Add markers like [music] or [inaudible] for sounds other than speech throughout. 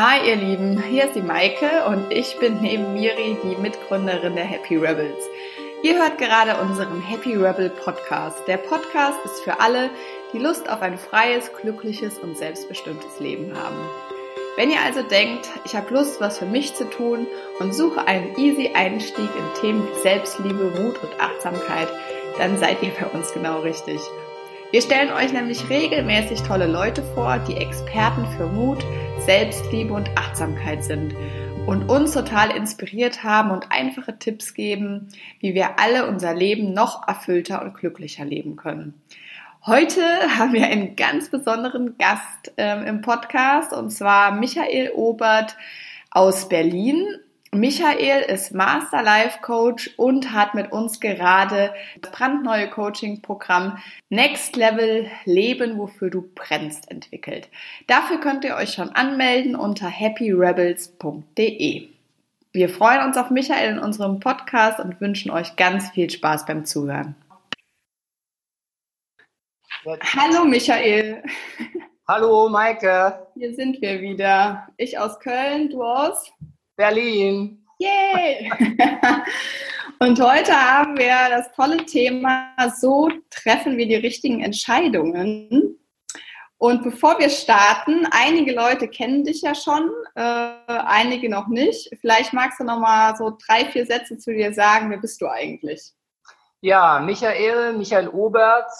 Hi ihr Lieben, hier ist die Maike und ich bin neben Miri die Mitgründerin der Happy Rebels. Ihr hört gerade unseren Happy Rebel Podcast. Der Podcast ist für alle, die Lust auf ein freies, glückliches und selbstbestimmtes Leben haben. Wenn ihr also denkt, ich habe Lust, was für mich zu tun und suche einen easy Einstieg in Themen wie Selbstliebe, Mut und Achtsamkeit, dann seid ihr bei uns genau richtig. Wir stellen euch nämlich regelmäßig tolle Leute vor, die Experten für Mut, Selbstliebe und Achtsamkeit sind und uns total inspiriert haben und einfache Tipps geben, wie wir alle unser Leben noch erfüllter und glücklicher leben können. Heute [laughs] haben wir einen ganz besonderen Gast ähm, im Podcast und zwar Michael Obert aus Berlin. Michael ist Master Life Coach und hat mit uns gerade das brandneue Coaching-Programm Next Level Leben, wofür du brennst, entwickelt. Dafür könnt ihr euch schon anmelden unter happyrebels.de. Wir freuen uns auf Michael in unserem Podcast und wünschen euch ganz viel Spaß beim Zuhören. Hallo Michael. Hallo Maike. Hier sind wir wieder. Ich aus Köln, du aus? Berlin. Yay! [laughs] Und heute haben wir das tolle Thema, so treffen wir die richtigen Entscheidungen. Und bevor wir starten, einige Leute kennen dich ja schon, äh, einige noch nicht. Vielleicht magst du noch mal so drei, vier Sätze zu dir sagen. Wer bist du eigentlich? Ja, Michael, Michael Obert,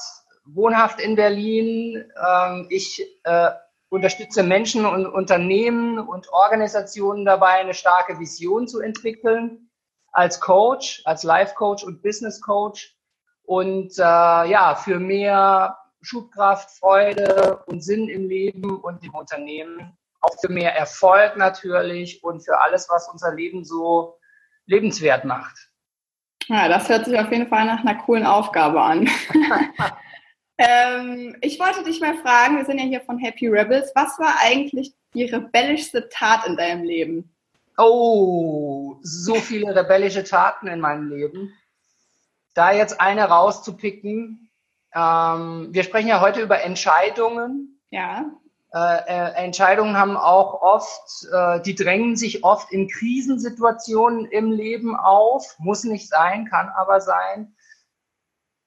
wohnhaft in Berlin. Ähm, ich äh, unterstütze Menschen und Unternehmen und Organisationen dabei, eine starke Vision zu entwickeln als Coach, als Life Coach und Business Coach und äh, ja, für mehr Schubkraft, Freude und Sinn im Leben und im Unternehmen, auch für mehr Erfolg natürlich und für alles, was unser Leben so lebenswert macht. Ja, das hört sich auf jeden Fall nach einer coolen Aufgabe an. [laughs] Ähm, ich wollte dich mal fragen, wir sind ja hier von Happy Rebels, was war eigentlich die rebellischste Tat in deinem Leben? Oh, so viele rebellische Taten in meinem Leben. Da jetzt eine rauszupicken, ähm, wir sprechen ja heute über Entscheidungen. Ja. Äh, äh, Entscheidungen haben auch oft, äh, die drängen sich oft in Krisensituationen im Leben auf. Muss nicht sein, kann aber sein.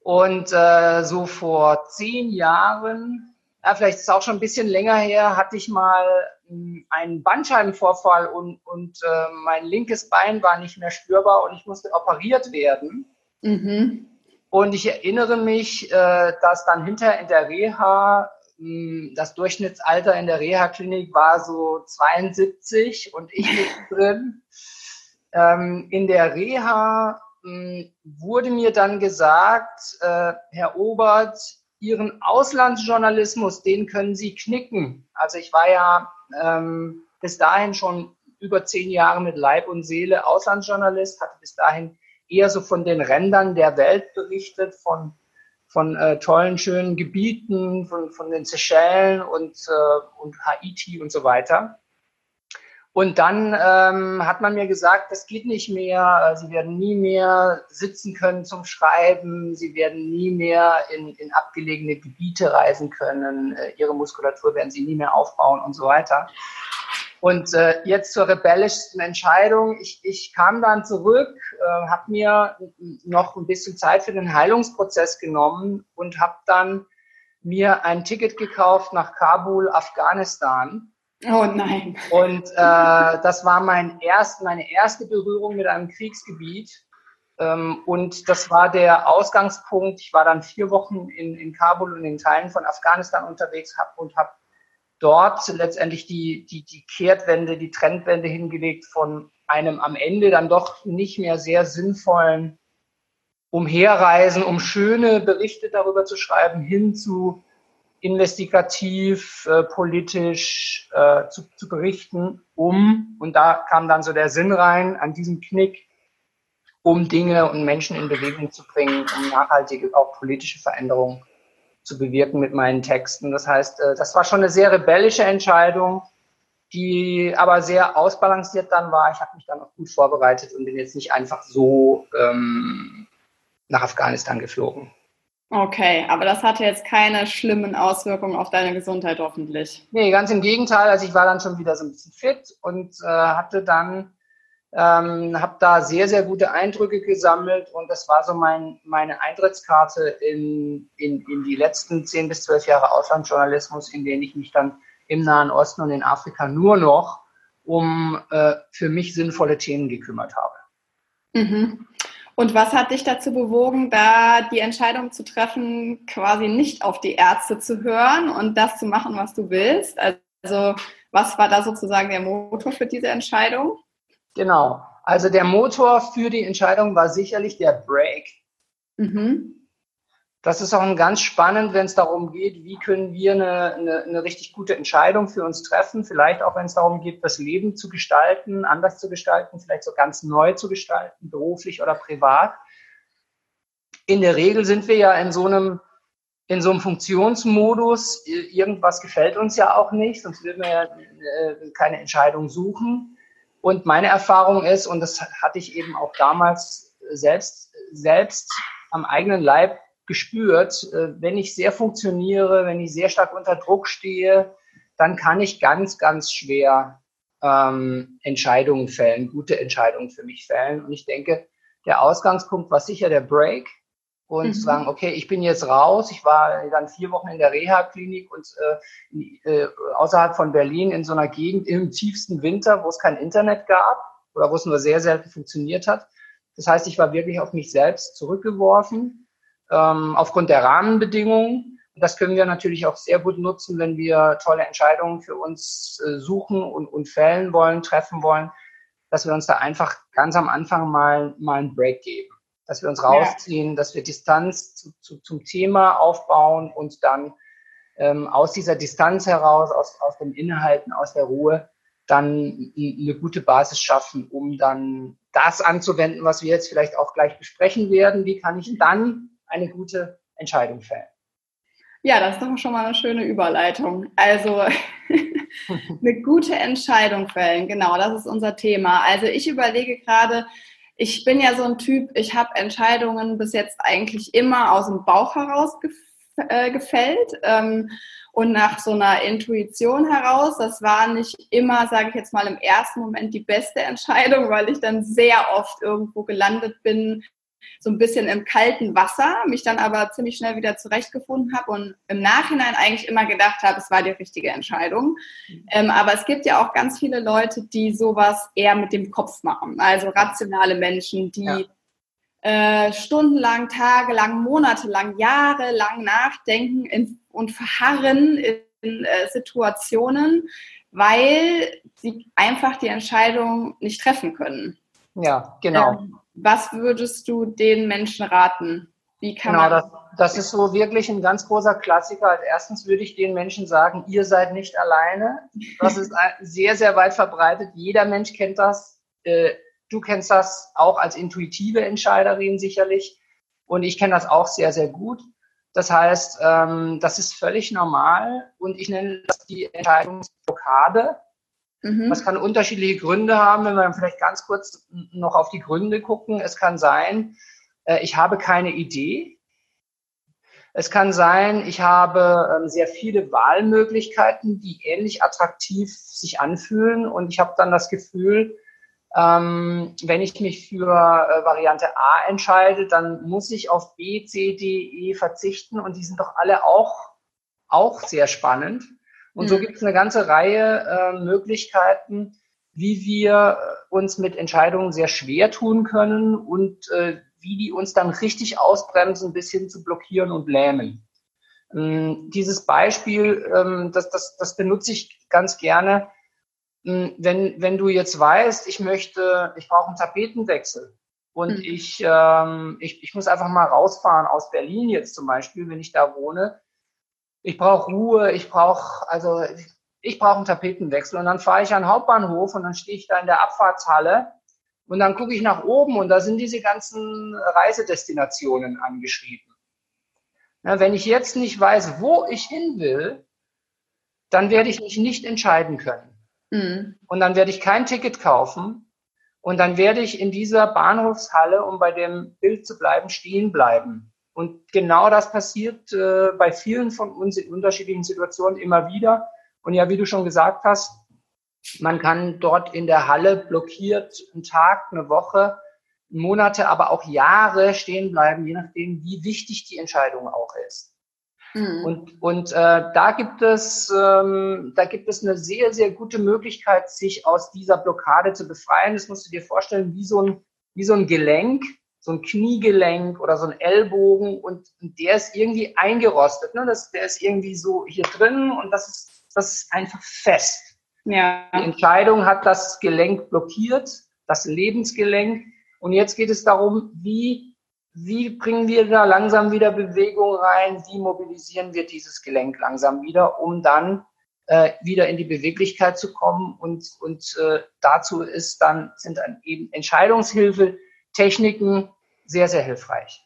Und äh, so vor zehn Jahren, ja, vielleicht ist es auch schon ein bisschen länger her, hatte ich mal hm, einen Bandscheibenvorfall und, und äh, mein linkes Bein war nicht mehr spürbar und ich musste operiert werden. Mhm. Und ich erinnere mich, äh, dass dann hinter in der Reha mh, hm, das Durchschnittsalter in der Reha-Klinik war so 72 und ich [laughs] drin. Ähm, in der Reha wurde mir dann gesagt, äh, Herr Obert, Ihren Auslandsjournalismus, den können Sie knicken. Also ich war ja ähm, bis dahin schon über zehn Jahre mit Leib und Seele Auslandsjournalist, hatte bis dahin eher so von den Rändern der Welt berichtet, von, von äh, tollen, schönen Gebieten, von, von den Seychellen und, äh, und Haiti und so weiter. Und dann ähm, hat man mir gesagt, das geht nicht mehr, Sie werden nie mehr sitzen können zum Schreiben, Sie werden nie mehr in, in abgelegene Gebiete reisen können, äh, Ihre Muskulatur werden Sie nie mehr aufbauen und so weiter. Und äh, jetzt zur rebellischsten Entscheidung. Ich, ich kam dann zurück, äh, habe mir noch ein bisschen Zeit für den Heilungsprozess genommen und habe dann mir ein Ticket gekauft nach Kabul, Afghanistan Oh nein. Und äh, das war mein erst, meine erste Berührung mit einem Kriegsgebiet. Ähm, und das war der Ausgangspunkt. Ich war dann vier Wochen in, in Kabul und in Teilen von Afghanistan unterwegs hab, und habe dort letztendlich die, die, die Kehrtwende, die Trendwende hingelegt von einem am Ende dann doch nicht mehr sehr sinnvollen Umherreisen, um schöne Berichte darüber zu schreiben, hin zu investigativ, äh, politisch äh, zu, zu berichten, um, und da kam dann so der Sinn rein an diesem Knick, um Dinge und Menschen in Bewegung zu bringen, um nachhaltige, auch politische Veränderungen zu bewirken mit meinen Texten. Das heißt, äh, das war schon eine sehr rebellische Entscheidung, die aber sehr ausbalanciert dann war. Ich habe mich dann auch gut vorbereitet und bin jetzt nicht einfach so ähm, nach Afghanistan geflogen. Okay, aber das hatte jetzt keine schlimmen Auswirkungen auf deine Gesundheit hoffentlich. Nee, ganz im Gegenteil. Also ich war dann schon wieder so ein bisschen fit und äh, hatte dann, ähm, habe da sehr, sehr gute Eindrücke gesammelt und das war so mein, meine Eintrittskarte in, in, in die letzten zehn bis zwölf Jahre Auslandsjournalismus, in denen ich mich dann im Nahen Osten und in Afrika nur noch um äh, für mich sinnvolle Themen gekümmert habe. Mhm. Und was hat dich dazu bewogen, da die Entscheidung zu treffen, quasi nicht auf die Ärzte zu hören und das zu machen, was du willst? Also was war da sozusagen der Motor für diese Entscheidung? Genau. Also der Motor für die Entscheidung war sicherlich der Break. Mhm das ist auch ganz spannend, wenn es darum geht, wie können wir eine, eine, eine richtig gute Entscheidung für uns treffen. Vielleicht auch, wenn es darum geht, das Leben zu gestalten, anders zu gestalten, vielleicht so ganz neu zu gestalten, beruflich oder privat. In der Regel sind wir ja in so einem, in so einem Funktionsmodus. Irgendwas gefällt uns ja auch nicht, sonst würden wir ja äh, keine Entscheidung suchen. Und meine Erfahrung ist, und das hatte ich eben auch damals selbst, selbst am eigenen Leib gespürt, äh, wenn ich sehr funktioniere, wenn ich sehr stark unter Druck stehe, dann kann ich ganz, ganz schwer ähm, Entscheidungen fällen, gute Entscheidungen für mich fällen. Und ich denke, der Ausgangspunkt war sicher der Break und mhm. sagen, okay, ich bin jetzt raus. Ich war dann vier Wochen in der Reha-Klinik und äh, äh, außerhalb von Berlin in so einer Gegend im tiefsten Winter, wo es kein Internet gab oder wo es nur sehr selten funktioniert hat. Das heißt, ich war wirklich auf mich selbst zurückgeworfen ähm, aufgrund der Rahmenbedingungen. Und das können wir natürlich auch sehr gut nutzen, wenn wir tolle Entscheidungen für uns äh, suchen und, und fällen wollen, treffen wollen, dass wir uns da einfach ganz am Anfang mal, mal einen Break geben. Dass wir uns rausziehen, ja. dass wir Distanz zu, zu, zum Thema aufbauen und dann ähm, aus dieser Distanz heraus, aus, aus dem Inhalten, aus der Ruhe, dann eine gute Basis schaffen, um dann das anzuwenden, was wir jetzt vielleicht auch gleich besprechen werden. Wie kann ich dann eine gute Entscheidung fällen. Ja, das ist doch schon mal eine schöne Überleitung. Also [laughs] eine gute Entscheidung fällen, genau, das ist unser Thema. Also ich überlege gerade, ich bin ja so ein Typ, ich habe Entscheidungen bis jetzt eigentlich immer aus dem Bauch heraus äh, gefällt ähm, und nach so einer Intuition heraus. Das war nicht immer, sage ich jetzt mal, im ersten Moment die beste Entscheidung, weil ich dann sehr oft irgendwo gelandet bin, so ein bisschen im kalten Wasser, mich dann aber ziemlich schnell wieder zurechtgefunden habe und im Nachhinein eigentlich immer gedacht habe, es war die richtige Entscheidung. Mhm. Ähm, aber es gibt ja auch ganz viele Leute, die sowas eher mit dem Kopf machen, also rationale Menschen, die ja. äh, stundenlang, tagelang, monatelang, jahrelang nachdenken in, und verharren in äh, Situationen, weil sie einfach die Entscheidung nicht treffen können. Ja, genau. Ähm, was würdest du den Menschen raten? Wie kann genau, man das, das ist so wirklich ein ganz großer Klassiker. Als erstens würde ich den Menschen sagen, ihr seid nicht alleine. Das ist sehr, sehr weit verbreitet. Jeder Mensch kennt das. Äh, du kennst das auch als intuitive Entscheiderin sicherlich. Und ich kenne das auch sehr, sehr gut. Das heißt, ähm, das ist völlig normal und ich nenne das die Entscheidungsblockade. Mhm. Das kann unterschiedliche Gründe haben, wenn wir vielleicht ganz kurz noch auf die Gründe gucken. Es kann sein, äh, ich habe keine Idee. Es kann sein, ich habe ähm, sehr viele Wahlmöglichkeiten, die ähnlich attraktiv sich anfühlen und ich habe dann das Gefühl, ähm, wenn ich mich für äh, Variante A entscheide, dann muss ich auf B, C, D, E verzichten und die sind doch alle auch, auch sehr spannend. Und so gibt es eine ganze Reihe äh, Möglichkeiten, wie wir äh, uns mit Entscheidungen sehr schwer tun können und äh, wie die uns dann richtig ausbremsen bis hin zu blockieren und lähmen. Ähm, dieses Beispiel, ähm, das, das, das benutze ich ganz gerne. Ähm, wenn, wenn du jetzt weißt, ich möchte, ich brauche einen Tapetenwechsel und mhm. ich, ähm, ich, ich muss einfach mal rausfahren aus Berlin jetzt zum Beispiel, wenn ich da wohne, ich brauche Ruhe, ich brauche, also ich brauche einen Tapetenwechsel. Und dann fahre ich an den Hauptbahnhof und dann stehe ich da in der Abfahrtshalle und dann gucke ich nach oben und da sind diese ganzen Reisedestinationen angeschrieben. Na, wenn ich jetzt nicht weiß, wo ich hin will, dann werde ich mich nicht entscheiden können. Mhm. Und dann werde ich kein Ticket kaufen und dann werde ich in dieser Bahnhofshalle, um bei dem Bild zu bleiben, stehen bleiben. Und genau das passiert äh, bei vielen von uns in unterschiedlichen Situationen immer wieder. Und ja, wie du schon gesagt hast, man kann dort in der Halle blockiert einen Tag, eine Woche, Monate, aber auch Jahre stehen bleiben, je nachdem, wie wichtig die Entscheidung auch ist. Mhm. Und, und äh, da gibt es ähm, da gibt es eine sehr sehr gute Möglichkeit, sich aus dieser Blockade zu befreien. Das musst du dir vorstellen, wie so ein wie so ein Gelenk, so ein Kniegelenk oder so ein Ellbogen und, und der ist irgendwie eingerostet. Ne? Das, der ist irgendwie so hier drin und das ist das ist einfach fest. Ja. Die Entscheidung hat das Gelenk blockiert, das Lebensgelenk. Und jetzt geht es darum, wie, wie bringen wir da langsam wieder Bewegung rein? Wie mobilisieren wir dieses Gelenk langsam wieder, um dann äh, wieder in die Beweglichkeit zu kommen? Und, und äh, dazu ist dann, sind dann eben Entscheidungshilfe, Techniken sehr, sehr hilfreich.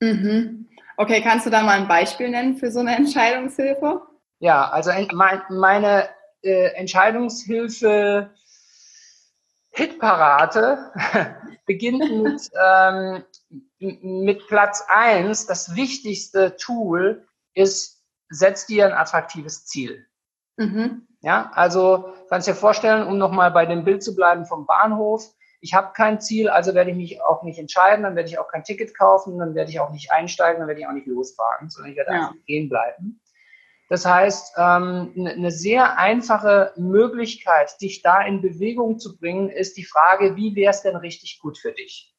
Mhm. Okay, kannst du da mal ein Beispiel nennen für so eine [laughs] Entscheidungshilfe? Ja, also mein, meine äh, Entscheidungshilfe Hitparate [laughs] beginnt mit, [laughs] ähm, mit Platz eins. Das wichtigste Tool ist, setz dir ein attraktives Ziel. Mhm. Ja, also kannst dir vorstellen, um nochmal bei dem Bild zu bleiben vom Bahnhof, ich habe kein Ziel, also werde ich mich auch nicht entscheiden, dann werde ich auch kein Ticket kaufen, dann werde ich auch nicht einsteigen, dann werde ich auch nicht losfahren, sondern ich werde ja. einfach gehen bleiben. Das heißt, ähm, eine sehr einfache Möglichkeit, dich da in Bewegung zu bringen, ist die Frage, wie wäre es denn richtig gut für dich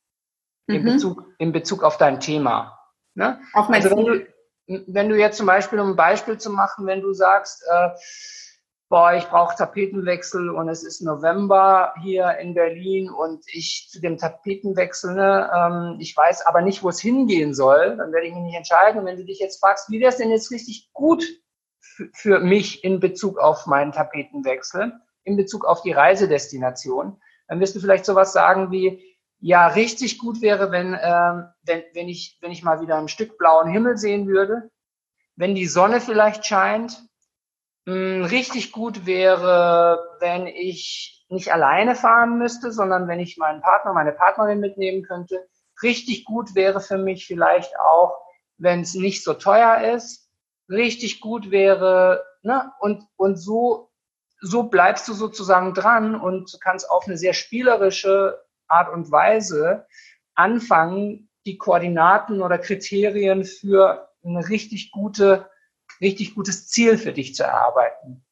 in, mhm. Bezug, in Bezug auf dein Thema? Ne? Auf mein also wenn du, wenn du jetzt zum Beispiel, um ein Beispiel zu machen, wenn du sagst, äh, boah, ich brauche Tapetenwechsel und es ist November hier in Berlin und ich zu dem Tapetenwechsel, ne, ähm, ich weiß aber nicht, wo es hingehen soll, dann werde ich mich nicht entscheiden. Und wenn du dich jetzt fragst, wie wäre es denn jetzt richtig gut für mich in Bezug auf meinen Tapetenwechsel, in Bezug auf die Reisedestination, dann wirst du vielleicht sowas sagen wie, ja, richtig gut wäre, wenn, ähm, wenn, wenn, ich, wenn ich mal wieder ein Stück blauen Himmel sehen würde, wenn die Sonne vielleicht scheint. Hm, richtig gut wäre, wenn ich nicht alleine fahren müsste, sondern wenn ich meinen Partner, meine Partnerin mitnehmen könnte. Richtig gut wäre für mich vielleicht auch, wenn es nicht so teuer ist richtig gut wäre. Ne? Und, und so, so bleibst du sozusagen dran und kannst auf eine sehr spielerische Art und Weise anfangen, die Koordinaten oder Kriterien für ein richtig gute, richtig gutes Ziel für dich zu erarbeiten.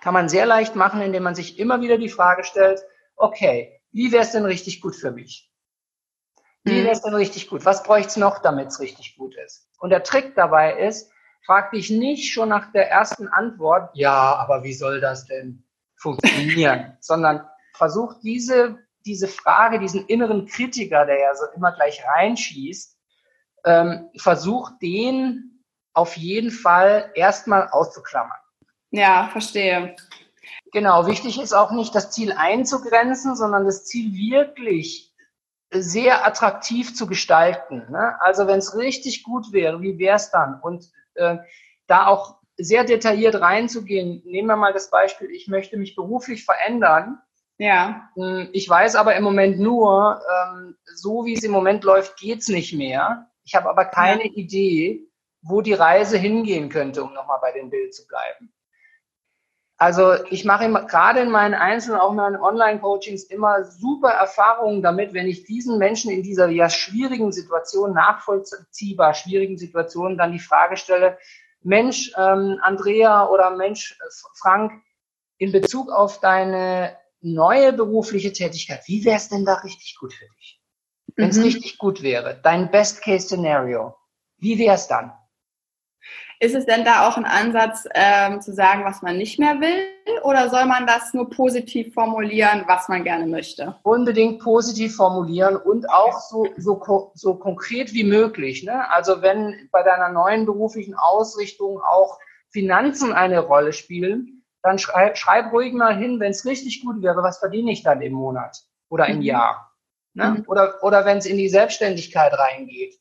Kann man sehr leicht machen, indem man sich immer wieder die Frage stellt, okay, wie wäre es denn richtig gut für mich? Wie mhm. wäre es denn richtig gut? Was bräuchte es noch, damit es richtig gut ist? Und der Trick dabei ist, frag dich nicht schon nach der ersten Antwort, ja, aber wie soll das denn funktionieren, [laughs] sondern versuch diese, diese Frage, diesen inneren Kritiker, der ja so immer gleich reinschießt, ähm, versuch den auf jeden Fall erstmal auszuklammern. Ja, verstehe. Genau, wichtig ist auch nicht das Ziel einzugrenzen, sondern das Ziel wirklich sehr attraktiv zu gestalten. Ne? Also wenn es richtig gut wäre, wie wäre es dann? Und äh, da auch sehr detailliert reinzugehen. Nehmen wir mal das Beispiel, ich möchte mich beruflich verändern. Ja. Hm, ich weiß aber im Moment nur, ähm, so wie es im Moment läuft, geht's nicht mehr. Ich habe aber keine ja. Idee, wo die Reise hingehen könnte, um nochmal bei dem Bild zu bleiben. Also ich mache immer, gerade in meinen Einzelnen, auch in meinen Online-Coachings immer super Erfahrungen damit, wenn ich diesen Menschen in dieser ja schwierigen Situation, nachvollziehbar schwierigen Situation, dann die Frage stelle, Mensch, ähm, Andrea oder Mensch, äh, Frank, in Bezug auf deine neue berufliche Tätigkeit, wie wäre es denn da richtig gut für dich? Wenn es mhm. richtig gut wäre, dein Best-Case-Szenario, wie wäre es dann? Ist es denn da auch ein Ansatz ähm, zu sagen, was man nicht mehr will? Oder soll man das nur positiv formulieren, was man gerne möchte? Unbedingt positiv formulieren und auch so, so, so konkret wie möglich. Ne? Also wenn bei deiner neuen beruflichen Ausrichtung auch Finanzen eine Rolle spielen, dann schrei, schreib ruhig mal hin, wenn es richtig gut wäre, was verdiene ich dann im Monat oder im mhm. Jahr? Ne? Mhm. Oder, oder wenn es in die Selbstständigkeit reingeht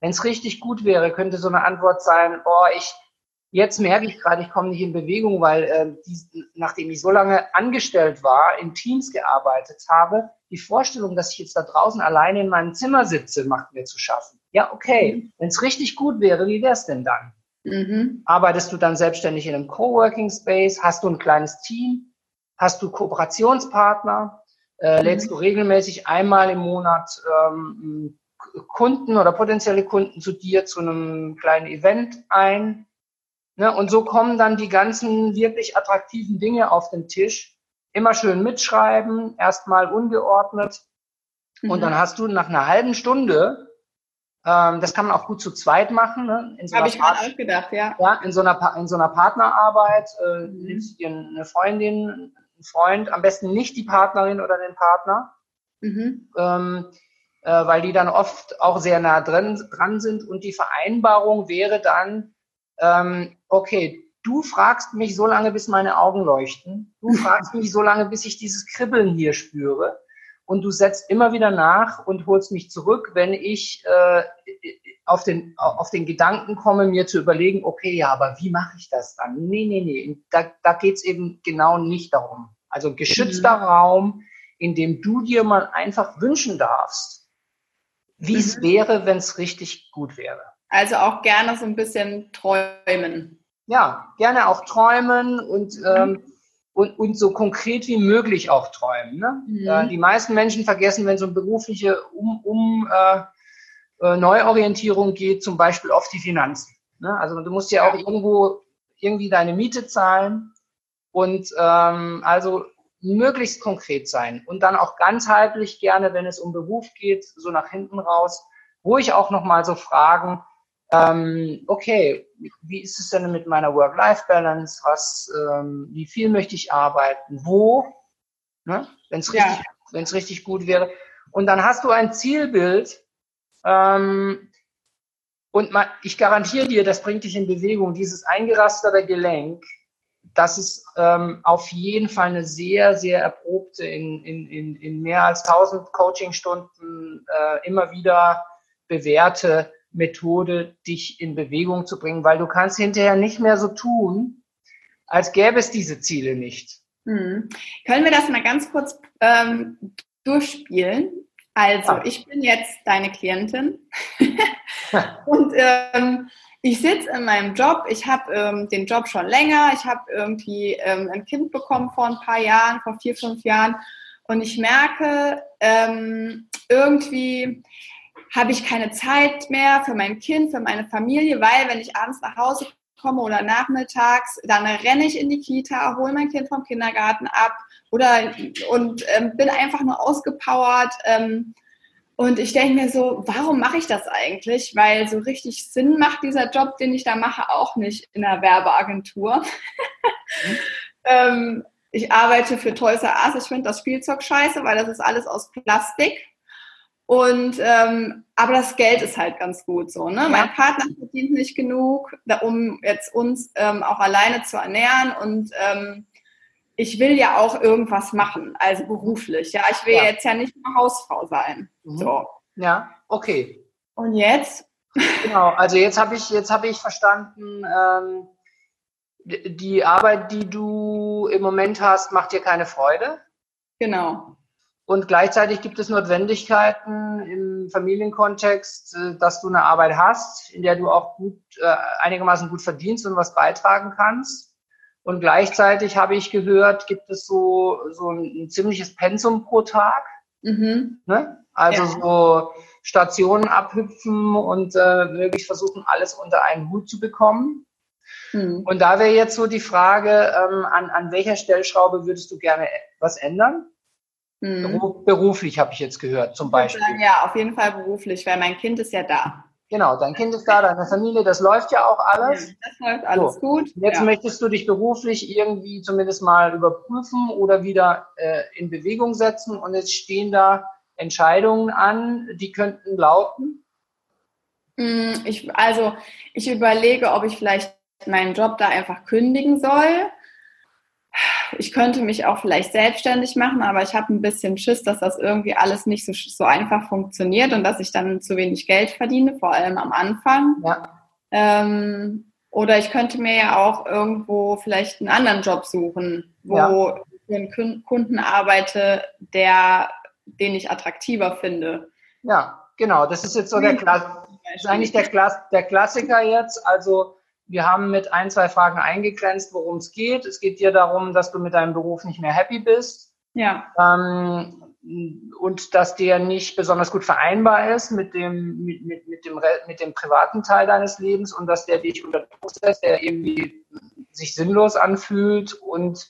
wenn es richtig gut wäre, könnte so eine Antwort sein, boah, ich, jetzt merke ich gerade, ich komme nicht in Bewegung, weil äh, die, nachdem ich so lange angestellt war, in Teams gearbeitet habe, die Vorstellung, dass ich jetzt da draußen alleine in meinem Zimmer sitze, macht mir zu schaffen. Ja, okay. Mhm. Wenn es richtig gut wäre, wie wäre es denn dann? Mhm. Arbeitest du dann selbstständig in einem Coworking Space? Hast du ein kleines Team? Hast du Kooperationspartner? Äh, lädst mhm. du regelmäßig einmal im Monat ähm, Kunden oder potenzielle Kunden zu dir zu einem kleinen Event ein? Ne? Und so kommen dann die ganzen wirklich attraktiven Dinge auf den Tisch. Immer schön mitschreiben, erstmal ungeordnet. Mhm. Und dann hast du nach einer halben Stunde ähm, das kann man auch gut zu zweit machen. Ne? So Habe ich mir auch gedacht, ja. Ja, in so einer, in so einer Partnerarbeit äh, mhm. nimmst du dir eine Freundin, einen Freund, am besten nicht die Partnerin oder den Partner, mhm. ähm, äh, weil die dann oft auch sehr nah drin, dran sind. Und die Vereinbarung wäre dann, ähm, okay, du fragst mich so lange, bis meine Augen leuchten. Du [laughs] fragst mich so lange, bis ich dieses Kribbeln hier spüre und du setzt immer wieder nach und holst mich zurück, wenn ich äh, auf, den, auf den Gedanken komme, mir zu überlegen, okay, ja, aber wie mache ich das dann? Nee, nee, nee, da, da geht es eben genau nicht darum. Also geschützter mhm. Raum, in dem du dir mal einfach wünschen darfst, wie es mhm. wäre, wenn es richtig gut wäre. Also auch gerne so ein bisschen träumen. Ja, gerne auch träumen und ähm, und, und so konkret wie möglich auch träumen. Ne? Mhm. Äh, die meisten Menschen vergessen, wenn es um berufliche um, um äh, äh, Neuorientierung geht, zum Beispiel oft die Finanzen. Ne? Also du musst ja auch irgendwo irgendwie deine Miete zahlen und ähm, also möglichst konkret sein und dann auch ganzheitlich gerne, wenn es um Beruf geht, so nach hinten raus, ruhig auch nochmal so fragen, ähm, okay, wie ist es denn mit meiner Work-Life-Balance? Was, ähm, wie viel möchte ich arbeiten? Wo? Ne? Wenn es richtig, ja. richtig gut wäre. Und dann hast du ein Zielbild. Ähm, und man, ich garantiere dir, das bringt dich in Bewegung. Dieses eingerasterte Gelenk, das ist ähm, auf jeden Fall eine sehr, sehr erprobte, in, in, in, mehr als 1000 Coachingstunden äh, immer wieder bewährte Methode, dich in Bewegung zu bringen, weil du kannst hinterher nicht mehr so tun, als gäbe es diese Ziele nicht. Hm. Können wir das mal ganz kurz ähm, durchspielen? Also, ich bin jetzt deine Klientin [laughs] und ähm, ich sitze in meinem Job. Ich habe ähm, den Job schon länger. Ich habe irgendwie ähm, ein Kind bekommen vor ein paar Jahren, vor vier, fünf Jahren. Und ich merke ähm, irgendwie, habe ich keine Zeit mehr für mein Kind, für meine Familie, weil wenn ich abends nach Hause komme oder nachmittags, dann renne ich in die Kita, hole mein Kind vom Kindergarten ab oder und ähm, bin einfach nur ausgepowert. Und ich denke mir so, warum mache ich das eigentlich? Weil so richtig Sinn macht dieser Job, den ich da mache, auch nicht in einer Werbeagentur. Mhm. [laughs] ähm, ich arbeite für Toys R Us. Ich finde das Spielzeug scheiße, weil das ist alles aus Plastik. Und ähm, aber das Geld ist halt ganz gut so. Ne? Ja. Mein Partner verdient nicht genug, um jetzt uns ähm, auch alleine zu ernähren. Und ähm, ich will ja auch irgendwas machen, also beruflich. Ja, ich will ja. jetzt ja nicht nur Hausfrau sein. Mhm. So. Ja, okay. Und jetzt? Genau, also jetzt habe ich jetzt habe ich verstanden. Ähm, die Arbeit, die du im Moment hast, macht dir keine Freude. Genau. Und gleichzeitig gibt es Notwendigkeiten im Familienkontext, äh, dass du eine Arbeit hast, in der du auch gut, äh, einigermaßen gut verdienst und was beitragen kannst. Und gleichzeitig habe ich gehört, gibt es so, so ein, ein ziemliches Pensum pro Tag. Mhm. Ne? Also ja. so Stationen abhüpfen und äh, wirklich versuchen, alles unter einen Hut zu bekommen. Mhm. Und da wäre jetzt so die Frage, ähm, an, an welcher Stellschraube würdest du gerne was ändern? Mhm. Beruflich habe ich jetzt gehört, zum Beispiel. Ja, auf jeden Fall beruflich, weil mein Kind ist ja da. Genau, dein Kind ist da, deine Familie, das läuft ja auch alles. Ja, das läuft alles so. gut. Jetzt ja. möchtest du dich beruflich irgendwie zumindest mal überprüfen oder wieder äh, in Bewegung setzen und jetzt stehen da Entscheidungen an, die könnten lauten? Hm, ich, also ich überlege, ob ich vielleicht meinen Job da einfach kündigen soll ich könnte mich auch vielleicht selbstständig machen, aber ich habe ein bisschen Schiss, dass das irgendwie alles nicht so, so einfach funktioniert und dass ich dann zu wenig Geld verdiene, vor allem am Anfang. Ja. Ähm, oder ich könnte mir ja auch irgendwo vielleicht einen anderen Job suchen, wo ja. ich für einen Kunden arbeite, der, den ich attraktiver finde. Ja, genau. Das ist jetzt so der, Kla ist eigentlich der, Klass der Klassiker jetzt. Also wir haben mit ein, zwei Fragen eingegrenzt, worum es geht. Es geht dir darum, dass du mit deinem Beruf nicht mehr happy bist. Ja. Ähm, und dass der nicht besonders gut vereinbar ist mit dem, mit, mit, mit, dem, mit dem privaten Teil deines Lebens und dass der dich unter Druck setzt, der irgendwie sich sinnlos anfühlt und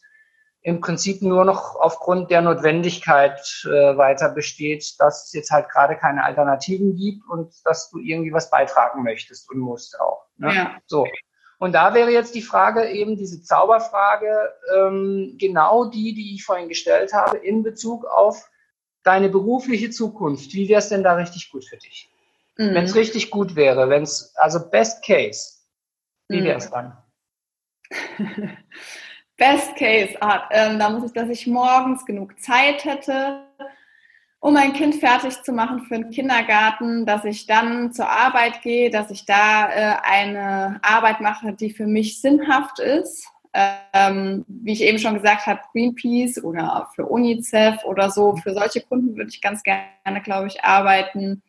im Prinzip nur noch aufgrund der Notwendigkeit äh, weiter besteht, dass es jetzt halt gerade keine Alternativen gibt und dass du irgendwie was beitragen möchtest und musst auch. Ne? Ja. So. Und da wäre jetzt die Frage eben diese Zauberfrage, ähm, genau die, die ich vorhin gestellt habe, in Bezug auf deine berufliche Zukunft, wie wäre es denn da richtig gut für dich? Mhm. Wenn es richtig gut wäre, wenn es, also Best Case, wie wäre es mhm. dann? [laughs] Best Case, Art, ähm, da muss ich, dass ich morgens genug Zeit hätte, um mein Kind fertig zu machen für den Kindergarten, dass ich dann zur Arbeit gehe, dass ich da äh, eine Arbeit mache, die für mich sinnhaft ist, ähm, wie ich eben schon gesagt habe, Greenpeace oder für UNICEF oder so, für solche Kunden würde ich ganz gerne, glaube ich, arbeiten.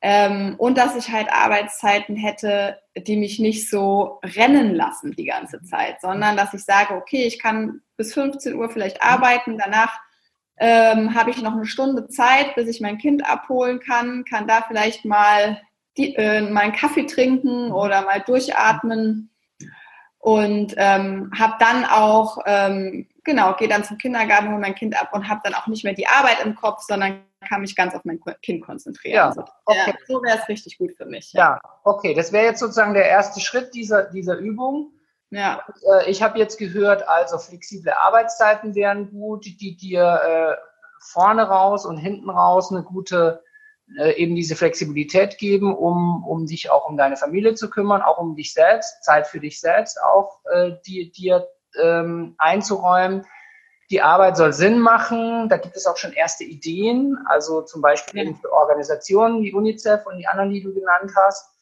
Ähm, und dass ich halt Arbeitszeiten hätte, die mich nicht so rennen lassen die ganze Zeit, sondern dass ich sage, okay, ich kann bis 15 Uhr vielleicht arbeiten, danach ähm, habe ich noch eine Stunde Zeit, bis ich mein Kind abholen kann, kann da vielleicht mal, die, äh, mal einen Kaffee trinken oder mal durchatmen und ähm, habe dann auch, ähm, genau, gehe dann zum Kindergarten, hole mein Kind ab und habe dann auch nicht mehr die Arbeit im Kopf, sondern kann mich ganz auf mein Kind konzentrieren. Ja, also, okay. ja, so wäre es richtig gut für mich. Ja, ja okay, das wäre jetzt sozusagen der erste Schritt dieser, dieser Übung. Ja. Und, äh, ich habe jetzt gehört, also flexible Arbeitszeiten wären gut, die dir äh, vorne raus und hinten raus eine gute äh, eben diese Flexibilität geben, um, um dich auch um deine Familie zu kümmern, auch um dich selbst, Zeit für dich selbst auch äh, die, dir ähm, einzuräumen. Die Arbeit soll Sinn machen. Da gibt es auch schon erste Ideen, also zum Beispiel für Organisationen wie UNICEF und die anderen, die du genannt hast.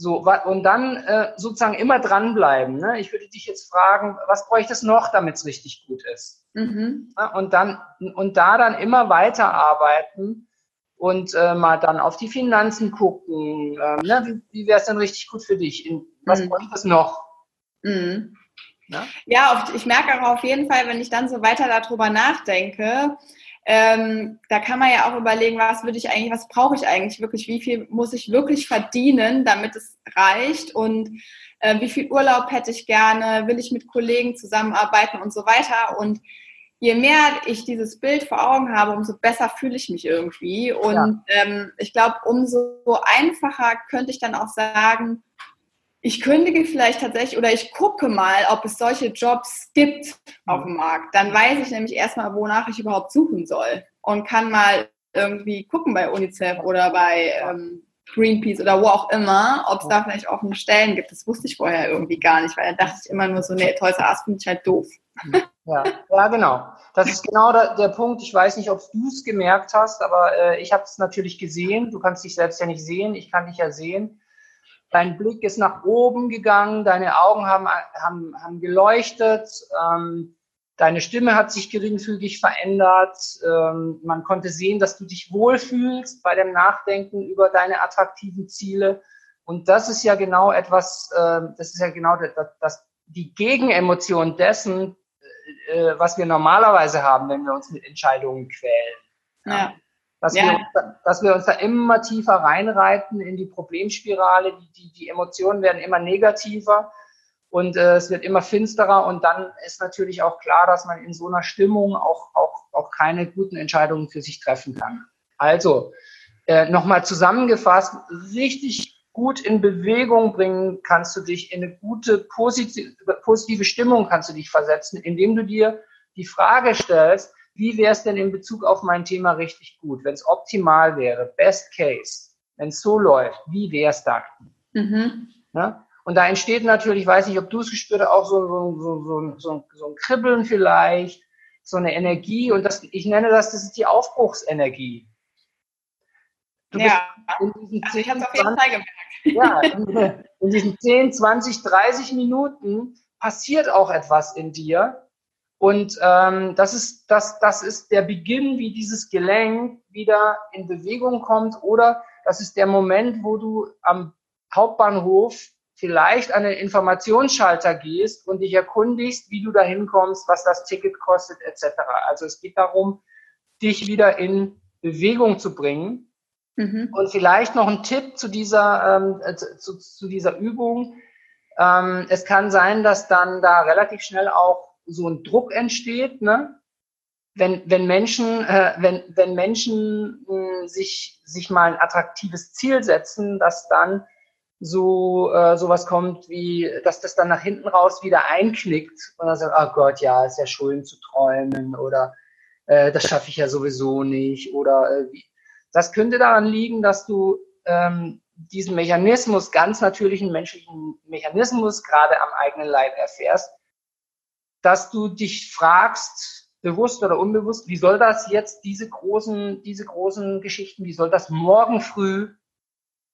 So, und dann äh, sozusagen immer dranbleiben. Ne? Ich würde dich jetzt fragen, was bräuchte es noch, damit es richtig gut ist? Mhm. Ja, und dann und da dann immer weiterarbeiten und äh, mal dann auf die Finanzen gucken. Ähm, ne? Wie, wie wäre es denn richtig gut für dich? In, was mhm. bräuchte es noch? Mhm. Ja, ja ich merke auch auf jeden Fall, wenn ich dann so weiter darüber nachdenke, ähm, da kann man ja auch überlegen, was würde ich eigentlich, was brauche ich eigentlich wirklich, wie viel muss ich wirklich verdienen, damit es reicht und äh, wie viel Urlaub hätte ich gerne, will ich mit Kollegen zusammenarbeiten und so weiter. Und je mehr ich dieses Bild vor Augen habe, umso besser fühle ich mich irgendwie. Und ja. ähm, ich glaube, umso einfacher könnte ich dann auch sagen, ich kündige vielleicht tatsächlich oder ich gucke mal, ob es solche Jobs gibt auf dem Markt. Dann weiß ich nämlich erstmal, wonach ich überhaupt suchen soll und kann mal irgendwie gucken bei UNICEF oder bei ähm, Greenpeace oder wo auch immer, ob es da vielleicht offene Stellen gibt. Das wusste ich vorher irgendwie gar nicht, weil da dachte ich immer nur so, nee, Toys R Us finde ich halt doof. Ja, ja, genau. Das ist genau der, der Punkt. Ich weiß nicht, ob du es gemerkt hast, aber äh, ich habe es natürlich gesehen. Du kannst dich selbst ja nicht sehen, ich kann dich ja sehen. Dein Blick ist nach oben gegangen, deine Augen haben, haben, haben geleuchtet, ähm, deine Stimme hat sich geringfügig verändert. Ähm, man konnte sehen, dass du dich wohlfühlst bei dem Nachdenken über deine attraktiven Ziele. Und das ist ja genau etwas, äh, das ist ja genau das, das, die Gegenemotion dessen, äh, was wir normalerweise haben, wenn wir uns mit Entscheidungen quälen. Ja. Dass, ja. Wir, dass wir uns da immer tiefer reinreiten in die Problemspirale, die, die, die Emotionen werden immer negativer und äh, es wird immer finsterer und dann ist natürlich auch klar, dass man in so einer Stimmung auch, auch, auch keine guten Entscheidungen für sich treffen kann. Also, äh, nochmal zusammengefasst, richtig gut in Bewegung bringen kannst du dich in eine gute, positive, positive Stimmung kannst du dich versetzen, indem du dir die Frage stellst, wie wäre es denn in Bezug auf mein Thema richtig gut, wenn es optimal wäre, best case, wenn es so läuft, wie wäre es dann? Mhm. Ja? Und da entsteht natürlich, ich weiß nicht, ob du es gespürt hast, auch so, so, so, so, ein Kribbeln vielleicht, so eine Energie und das, ich nenne das, das ist die Aufbruchsenergie. Du ja, in diesen 10, also ich habe auf jeden 20, Fall gemerkt. [laughs] Ja, in, in diesen 10, 20, 30 Minuten passiert auch etwas in dir. Und ähm, das, ist, das, das ist der Beginn, wie dieses Gelenk wieder in Bewegung kommt oder das ist der Moment, wo du am Hauptbahnhof vielleicht an den Informationsschalter gehst und dich erkundigst, wie du da hinkommst, was das Ticket kostet, etc. Also es geht darum, dich wieder in Bewegung zu bringen. Mhm. Und vielleicht noch ein Tipp zu dieser, ähm, äh, zu, zu, dieser Übung. Ähm, es kann sein, dass dann da relativ schnell auch so ein Druck entsteht, ne? Wenn, wenn Menschen, äh, wenn, wenn Menschen mh, sich, sich mal ein attraktives Ziel setzen, dass dann so äh, sowas kommt wie, dass das dann nach hinten raus wieder einknickt und dann sagt, oh Gott, ja, ist ja schön zu träumen oder äh, das schaffe ich ja sowieso nicht oder äh, wie. Das könnte daran liegen, dass du ähm, diesen Mechanismus, ganz natürlichen menschlichen Mechanismus gerade am eigenen Leib erfährst, dass du dich fragst, bewusst oder unbewusst, wie soll das jetzt diese großen, diese großen Geschichten, wie soll das morgen früh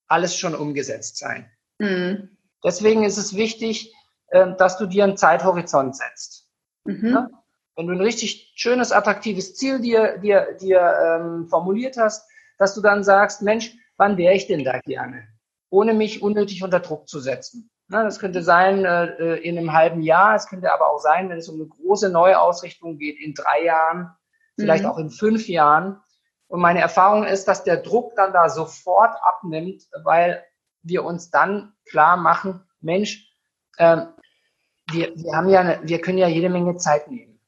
alles schon umgesetzt sein. Mhm. Deswegen ist es wichtig, ähm, dass du dir einen Zeithorizont setzt. Mhm. Wenn du ein richtig schönes, attraktives Ziel dir, dir, dir ähm, formuliert hast, dass du dann sagst, Mensch, wann wäre ich denn da gerne? Ohne mich unnötig unter Druck zu setzen. Na, das könnte sein äh, äh, in einem halben Jahr, es könnte aber auch sein, wenn es um eine große Neuausrichtung geht, in drei Jahren, vielleicht mhm. auch in fünf Jahren. Und meine Erfahrung ist, dass der Druck dann da sofort abnimmt, weil wir uns dann klar machen, Mensch, äh, wir, wir haben ja, eine, wir können ja jede Menge Zeit nehmen.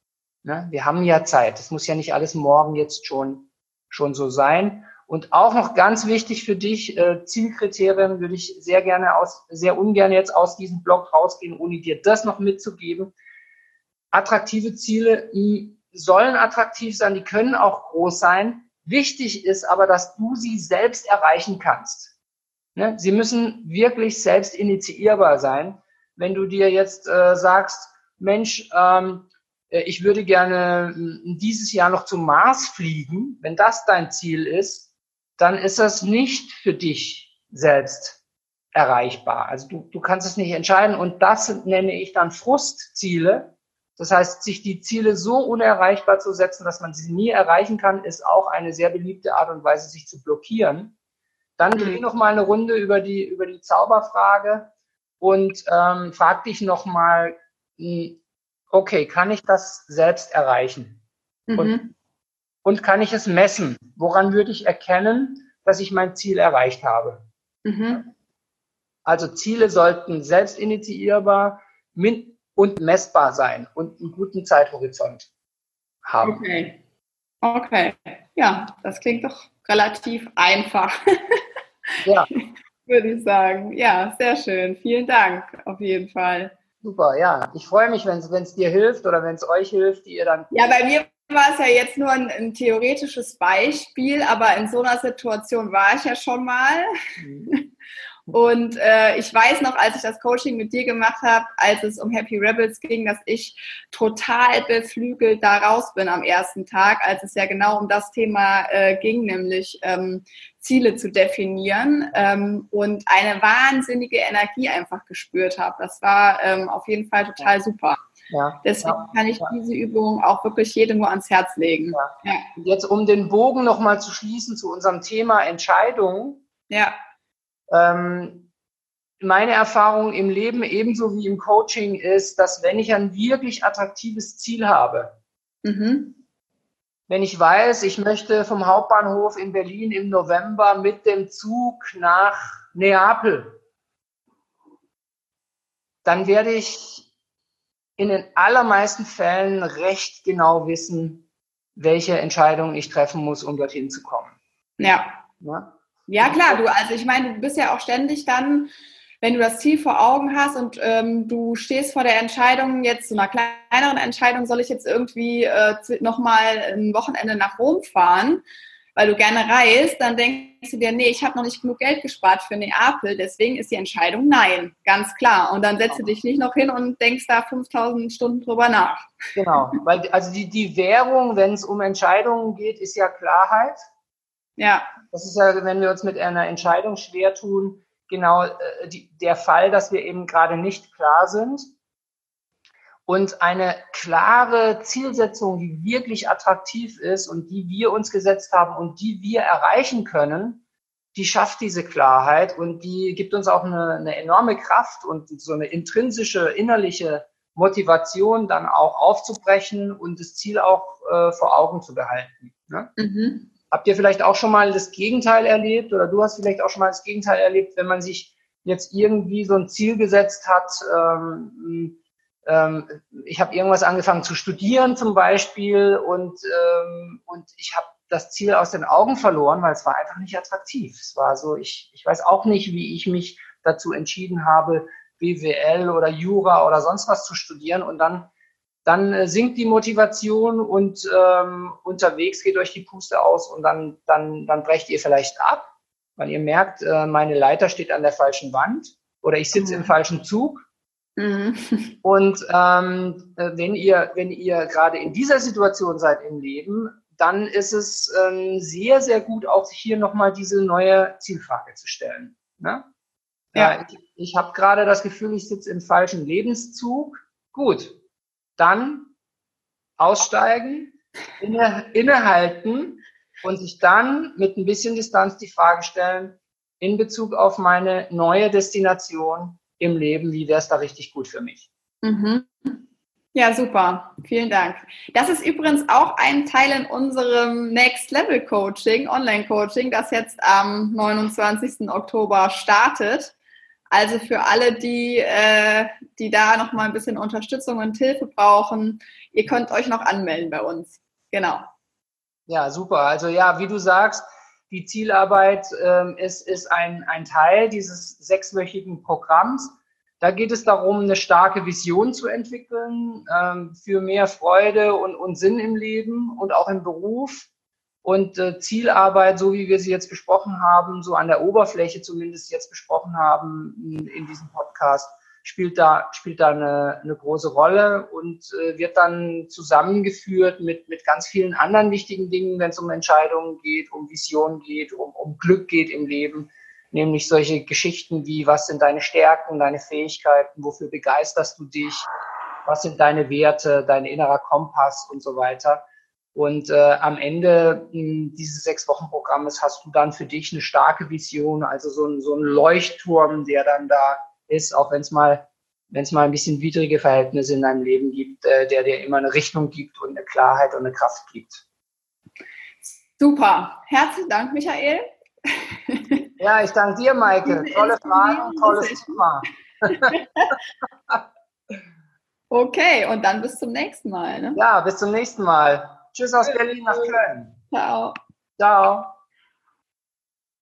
Ne? Wir haben ja Zeit. Es muss ja nicht alles morgen jetzt schon, schon so sein. Und auch noch ganz wichtig für dich, äh, Zielkriterien würde ich sehr gerne aus, sehr ungern jetzt aus diesem Blog rausgehen, ohne dir das noch mitzugeben. Attraktive Ziele sollen attraktiv sein, die können auch groß sein. Wichtig ist aber, dass du sie selbst erreichen kannst. Ne? Sie müssen wirklich selbst initiierbar sein. Wenn du dir jetzt äh, sagst, Mensch, ähm, äh, ich würde gerne dieses Jahr noch zum Mars fliegen, wenn das dein Ziel ist, dann ist das nicht für dich selbst erreichbar. Also du, du kannst es nicht entscheiden und das nenne ich dann Frustziele, das heißt, sich die Ziele so unerreichbar zu setzen, dass man sie nie erreichen kann, ist auch eine sehr beliebte Art und Weise, sich zu blockieren. Dann mhm. dreh noch mal eine Runde über die, über die Zauberfrage und ähm, frag dich noch mal, hm, okay, kann ich das selbst erreichen? Mhm. Und, und kann ich es messen? Woran würde ich erkennen, dass ich mein Ziel erreicht habe? Mhm. Also Ziele sollten selbst initiierbar, und messbar sein und einen guten Zeithorizont haben. Okay. Okay. Ja, das klingt doch relativ einfach. [laughs] ja. Würde ich sagen. Ja, sehr schön. Vielen Dank auf jeden Fall. Super, ja. Ich freue mich, wenn es dir hilft oder wenn es euch hilft, die ihr dann. Ja, bei mir war es ja jetzt nur ein, ein, theoretisches Beispiel, aber in so einer Situation war ich ja schon mal. Mhm. Und äh, ich weiß noch, als ich das Coaching mit dir gemacht habe, als es um Happy Rebels ging, dass ich total beflügelt da raus bin am ersten Tag, als es ja genau um das Thema äh, ging, nämlich ähm, Ziele zu definieren ähm, und eine wahnsinnige Energie einfach gespürt habe. Das war ähm, auf jeden Fall total super. Ja, Deswegen ja, kann ich ja. diese Übung auch wirklich jedem nur ans Herz legen. Jetzt um den Bogen nochmal zu schließen zu unserem Thema Entscheidung. Ja. Ähm, meine Erfahrung im Leben ebenso wie im Coaching ist, dass wenn ich ein wirklich attraktives Ziel habe, mhm. wenn ich weiß, ich möchte vom Hauptbahnhof in Berlin im November mit dem Zug nach Neapel, dann werde ich in den allermeisten Fällen recht genau wissen, welche Entscheidungen ich treffen muss, um dorthin zu kommen. Ja. ja? Ja, klar, du, also ich meine, du bist ja auch ständig dann, wenn du das Ziel vor Augen hast und ähm, du stehst vor der Entscheidung, jetzt so einer kleineren Entscheidung, soll ich jetzt irgendwie äh, nochmal ein Wochenende nach Rom fahren, weil du gerne reist, dann denkst du dir, nee, ich habe noch nicht genug Geld gespart für Neapel, deswegen ist die Entscheidung nein, ganz klar. Und dann setzt du dich nicht noch hin und denkst da 5000 Stunden drüber nach. Genau, weil also die, die Währung, wenn es um Entscheidungen geht, ist ja Klarheit. Ja. Das ist ja, wenn wir uns mit einer Entscheidung schwer tun, genau äh, die, der Fall, dass wir eben gerade nicht klar sind. Und eine klare Zielsetzung, die wirklich attraktiv ist und die wir uns gesetzt haben und die wir erreichen können, die schafft diese Klarheit und die gibt uns auch eine, eine enorme Kraft und so eine intrinsische, innerliche Motivation dann auch aufzubrechen und das Ziel auch äh, vor Augen zu behalten. Ne? Mhm. Habt ihr vielleicht auch schon mal das Gegenteil erlebt oder du hast vielleicht auch schon mal das Gegenteil erlebt, wenn man sich jetzt irgendwie so ein Ziel gesetzt hat, ähm, ähm, ich habe irgendwas angefangen zu studieren zum Beispiel und, ähm, und ich habe das Ziel aus den Augen verloren, weil es war einfach nicht attraktiv. Es war so, ich, ich weiß auch nicht, wie ich mich dazu entschieden habe, BWL oder Jura oder sonst was zu studieren und dann dann äh, sinkt die Motivation und ähm, unterwegs geht euch die Puste aus und dann, dann, dann brecht ihr vielleicht ab, weil ihr merkt, äh, meine Leiter steht an der falschen Wand oder ich sitze mhm. im falschen Zug. Mhm. [laughs] Und ähm, äh, wenn ihr, wenn ihr gerade in dieser Situation seid im Leben, dann ist es ähm, sehr, sehr gut, auch hier nochmal diese neue Zielfrage zu stellen. Ne? Ja. ja ich, ich habe gerade das Gefühl, ich sitze im falschen Lebenszug. Gut, dann aussteigen, inne, innehalten und sich dann mit ein bisschen Distanz die Frage stellen, in Bezug auf meine neue Destination im Leben, wie wäre es da richtig gut für mich? Mhm. Ja, super. Vielen Dank. Das ist übrigens auch ein Teil in unserem Next Level Coaching, Online Coaching, das jetzt am 29. Oktober startet. Also für alle, die, äh, die da noch mal ein bisschen Unterstützung und Hilfe brauchen, ihr könnt euch noch anmelden bei uns. Genau. Ja, super. Also ja, wie du sagst, die Zielarbeit ähm, ist, ist ein, ein Teil dieses sechswöchigen Programms. Da geht es darum, eine starke Vision zu entwickeln ähm, für mehr Freude und, und Sinn im Leben und auch im Beruf und äh, Zielarbeit, so wie wir sie jetzt besprochen haben, so an der Oberfläche zumindest jetzt besprochen haben in, in diesem Podcast, spielt da, spielt da eine, eine große Rolle und äh, wird dann zusammengeführt mit, mit ganz vielen anderen wichtigen Dingen, wenn es um Entscheidungen geht, um Visionen geht, um, um Glück geht im Leben. Nämlich solche Geschichten wie, was sind deine Stärken, deine Fähigkeiten, wofür begeisterst du dich, was sind deine Werte, dein innerer Kompass und so weiter. Und äh, am Ende mh, dieses sechs Wochen Programmes hast du dann für dich eine starke Vision, also so ein, so ein Leuchtturm, der dann da ist, auch wenn es mal wenn es mal ein bisschen widrige Verhältnisse in deinem Leben gibt, äh, der dir immer eine Richtung gibt und eine Klarheit und eine Kraft gibt. Super. Herzlichen Dank, Michael. Ja, ich danke dir, Maike. Tolle Fragen, tolles Thema. [laughs] okay, und dann bis zum nächsten Mal. Ne? Ja, bis zum nächsten Mal. Tschüss aus Berlin nach Köln. Ciao. Ciao.